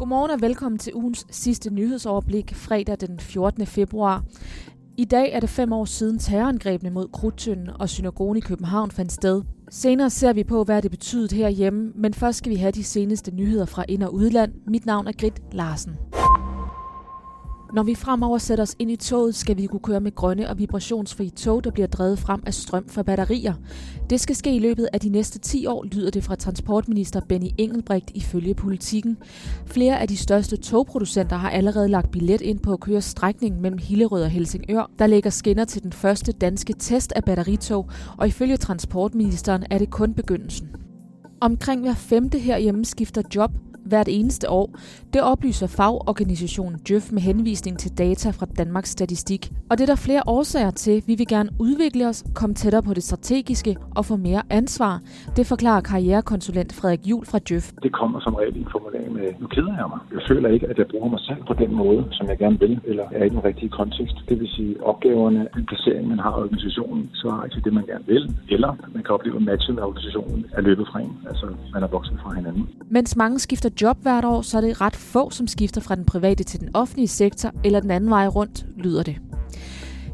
Godmorgen og velkommen til ugens sidste nyhedsoverblik, fredag den 14. februar. I dag er det fem år siden terrorangrebene mod Krudtønden og synagogen i København fandt sted. Senere ser vi på, hvad det betyder herhjemme, men først skal vi have de seneste nyheder fra ind- og udland. Mit navn er Grit Larsen. Når vi fremover sætter os ind i toget, skal vi kunne køre med grønne og vibrationsfri tog, der bliver drevet frem af strøm fra batterier. Det skal ske i løbet af de næste 10 år, lyder det fra transportminister Benny Engelbrecht ifølge politikken. Flere af de største togproducenter har allerede lagt billet ind på at køre strækningen mellem Hillerød og Helsingør, der lægger skinner til den første danske test af batteritog, og ifølge transportministeren er det kun begyndelsen. Omkring hver femte herhjemme skifter job, hvert eneste år. Det oplyser fagorganisationen Djøf med henvisning til data fra Danmarks Statistik. Og det er der flere årsager til. Vi vil gerne udvikle os, komme tættere på det strategiske og få mere ansvar. Det forklarer karrierekonsulent Frederik Jul fra Djøf. Det kommer som regel i en formulering med, nu keder jeg mig. Jeg føler ikke, at jeg bruger mig selv på den måde, som jeg gerne vil, eller er i den rigtige kontekst. Det vil sige, opgaverne, den placering, man har i organisationen, så er ikke det, man gerne vil. Eller man kan opleve, at matchet med organisationen er løbet fra en. Altså, man er vokset fra hinanden. Mens mange skifter job hvert år, så er det ret få, som skifter fra den private til den offentlige sektor, eller den anden vej rundt, lyder det.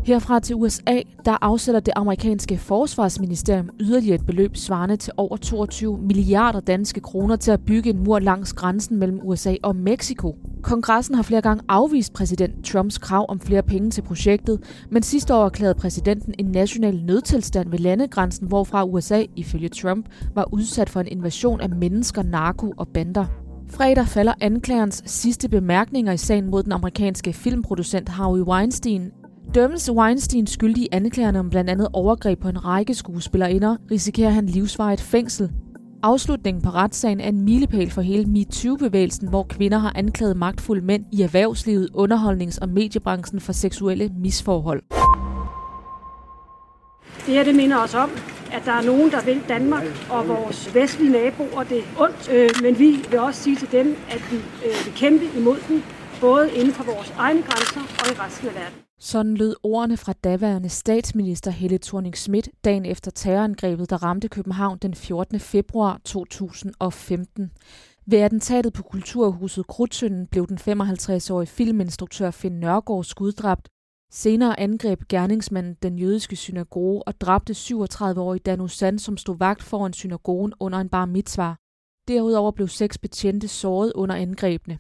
Herfra til USA, der afsætter det amerikanske forsvarsministerium yderligere et beløb svarende til over 22 milliarder danske kroner til at bygge en mur langs grænsen mellem USA og Mexico. Kongressen har flere gange afvist præsident Trumps krav om flere penge til projektet, men sidste år erklærede præsidenten en national nødtilstand ved landegrænsen, hvorfra USA, ifølge Trump, var udsat for en invasion af mennesker, narko og bander. Fredag falder anklagerens sidste bemærkninger i sagen mod den amerikanske filmproducent Harvey Weinstein. Dømmes Weinstein skyldig i anklagerne om blandt andet overgreb på en række skuespillerinder, risikerer han livsvarigt fængsel. Afslutningen på retssagen er en milepæl for hele MeToo-bevægelsen, hvor kvinder har anklaget magtfulde mænd i erhvervslivet, underholdnings- og mediebranchen for seksuelle misforhold. Det her det minder os om, at der er nogen, der vil Danmark og vores vestlige naboer det ondt, øh, men vi vil også sige til dem, at vi øh, vil kæmpe imod dem, både inden for vores egne grænser og i resten af verden. Sådan lød ordene fra daværende statsminister Helle thorning Schmidt dagen efter terrorangrebet, der ramte København den 14. februar 2015. Ved attentatet på Kulturhuset Krudtønden blev den 55-årige filminstruktør Finn Nørgaard skuddræbt. Senere angreb gerningsmanden den jødiske synagoge og dræbte 37-årige Dan Sand, som stod vagt foran synagogen under en bar mitzvah. Derudover blev seks betjente såret under angrebene.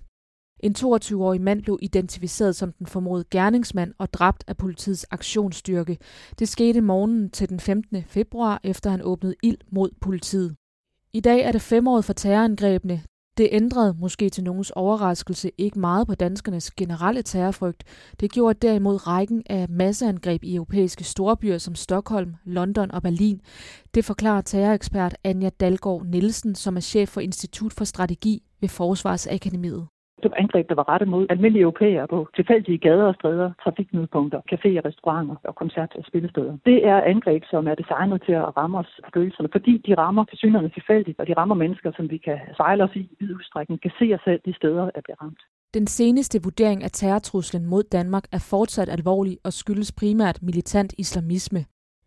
En 22-årig mand blev identificeret som den formodede gerningsmand og dræbt af politiets aktionsstyrke. Det skete morgenen til den 15. februar, efter han åbnede ild mod politiet. I dag er det femåret for terrorangrebene. Det ændrede, måske til nogens overraskelse, ikke meget på danskernes generelle terrorfrygt. Det gjorde derimod rækken af masseangreb i europæiske storbyer som Stockholm, London og Berlin. Det forklarer terrorekspert Anja Dalgaard Nielsen, som er chef for Institut for Strategi ved Forsvarsakademiet. Det var angreb, der var rettet mod almindelige europæere på tilfældige gader og stræder, trafikknudepunkter, caféer, restauranter og koncert- og spillesteder. Det er angreb, som er designet til at ramme os på følelserne, fordi de rammer til tilfældigt, og de rammer mennesker, som vi kan sejle os i i udstrækning, kan se os selv de steder, der bliver ramt. Den seneste vurdering af terrortruslen mod Danmark er fortsat alvorlig og skyldes primært militant islamisme.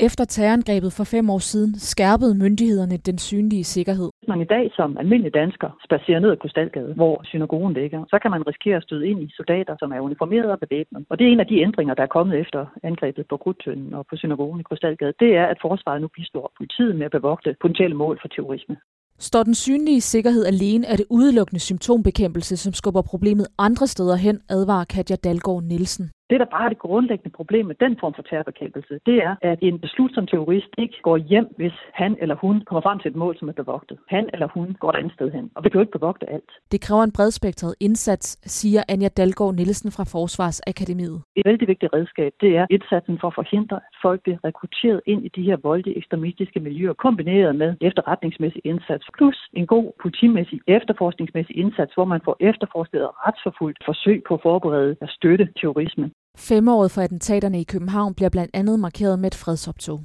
Efter terrorangrebet for fem år siden skærpede myndighederne den synlige sikkerhed. Hvis man i dag som almindelig dansker spacerer ned ad Krystalgade, hvor synagogen ligger, så kan man risikere at støde ind i soldater, som er uniformeret og bevæbnet. Og det er en af de ændringer, der er kommet efter angrebet på Krudtønden og på synagogen i Krystalgade. Det er, at forsvaret nu bistår politiet med at bevogte potentielle mål for terrorisme. Står den synlige sikkerhed alene, er det udelukkende symptombekæmpelse, som skubber problemet andre steder hen, advarer Katja Dalgaard Nielsen. Det, der bare er det grundlæggende problem med den form for terrorbekæmpelse, det er, at en beslutsom terrorist ikke går hjem, hvis han eller hun kommer frem til et mål, som er bevogtet. Han eller hun går et andet sted hen, og vi kan jo ikke bevogte alt. Det kræver en bredspektret indsats, siger Anja Dalgaard Nielsen fra Forsvarsakademiet. Et vældig vigtigt redskab, det er indsatsen for at forhindre, at folk bliver rekrutteret ind i de her voldelige ekstremistiske miljøer, kombineret med efterretningsmæssig indsats, plus en god politimæssig efterforskningsmæssig indsats, hvor man får efterforsket og retsforfulgt forsøg på at forberede og støtte terrorisme. Femåret for attentaterne i København bliver blandt andet markeret med et fredsoptog.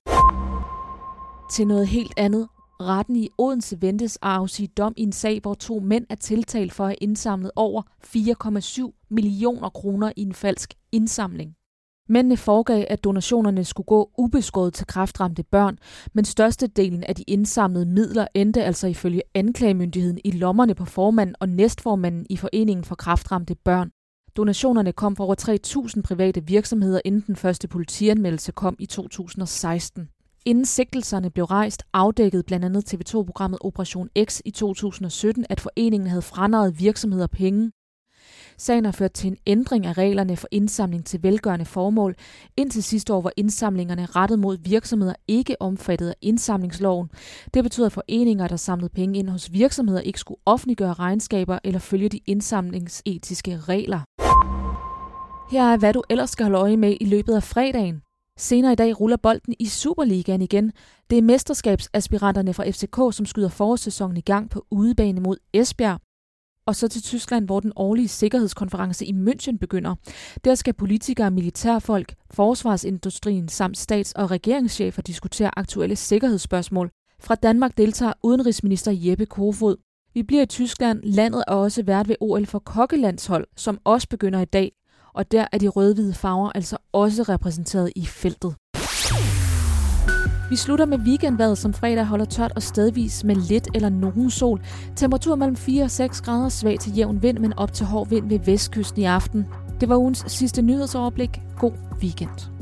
Til noget helt andet. Retten i Odense ventes at afsige dom i en sag, hvor to mænd er tiltalt for at have indsamlet over 4,7 millioner kroner i en falsk indsamling. Mændene foregav, at donationerne skulle gå ubeskåret til kraftramte børn, men størstedelen af de indsamlede midler endte altså ifølge anklagemyndigheden i lommerne på formanden og næstformanden i Foreningen for Kraftramte Børn. Donationerne kom fra over 3.000 private virksomheder, inden den første politianmeldelse kom i 2016. Inden sigtelserne blev rejst, afdækkede blandt andet TV2-programmet Operation X i 2017, at foreningen havde franarret virksomheder penge. Sagen har ført til en ændring af reglerne for indsamling til velgørende formål. Indtil sidste år var indsamlingerne rettet mod virksomheder ikke omfattet af indsamlingsloven. Det betyder, at foreninger, der samlede penge ind hos virksomheder, ikke skulle offentliggøre regnskaber eller følge de indsamlingsetiske regler. Her er, hvad du ellers skal holde øje med i løbet af fredagen. Senere i dag ruller bolden i Superligaen igen. Det er mesterskabsaspiranterne fra FCK, som skyder forårssæsonen i gang på udebane mod Esbjerg. Og så til Tyskland, hvor den årlige sikkerhedskonference i München begynder. Der skal politikere, militærfolk, forsvarsindustrien samt stats- og regeringschefer diskutere aktuelle sikkerhedsspørgsmål. Fra Danmark deltager udenrigsminister Jeppe Kofod. Vi bliver i Tyskland. Landet er også vært ved OL for kokkelandshold, som også begynder i dag og der er de rødhvide farver altså også repræsenteret i feltet. Vi slutter med weekendvejret, som fredag holder tørt og stedvis med lidt eller nogen sol. Temperatur mellem 4 og 6 grader, svag til jævn vind, men op til hård vind ved vestkysten i aften. Det var ugens sidste nyhedsoverblik. God weekend.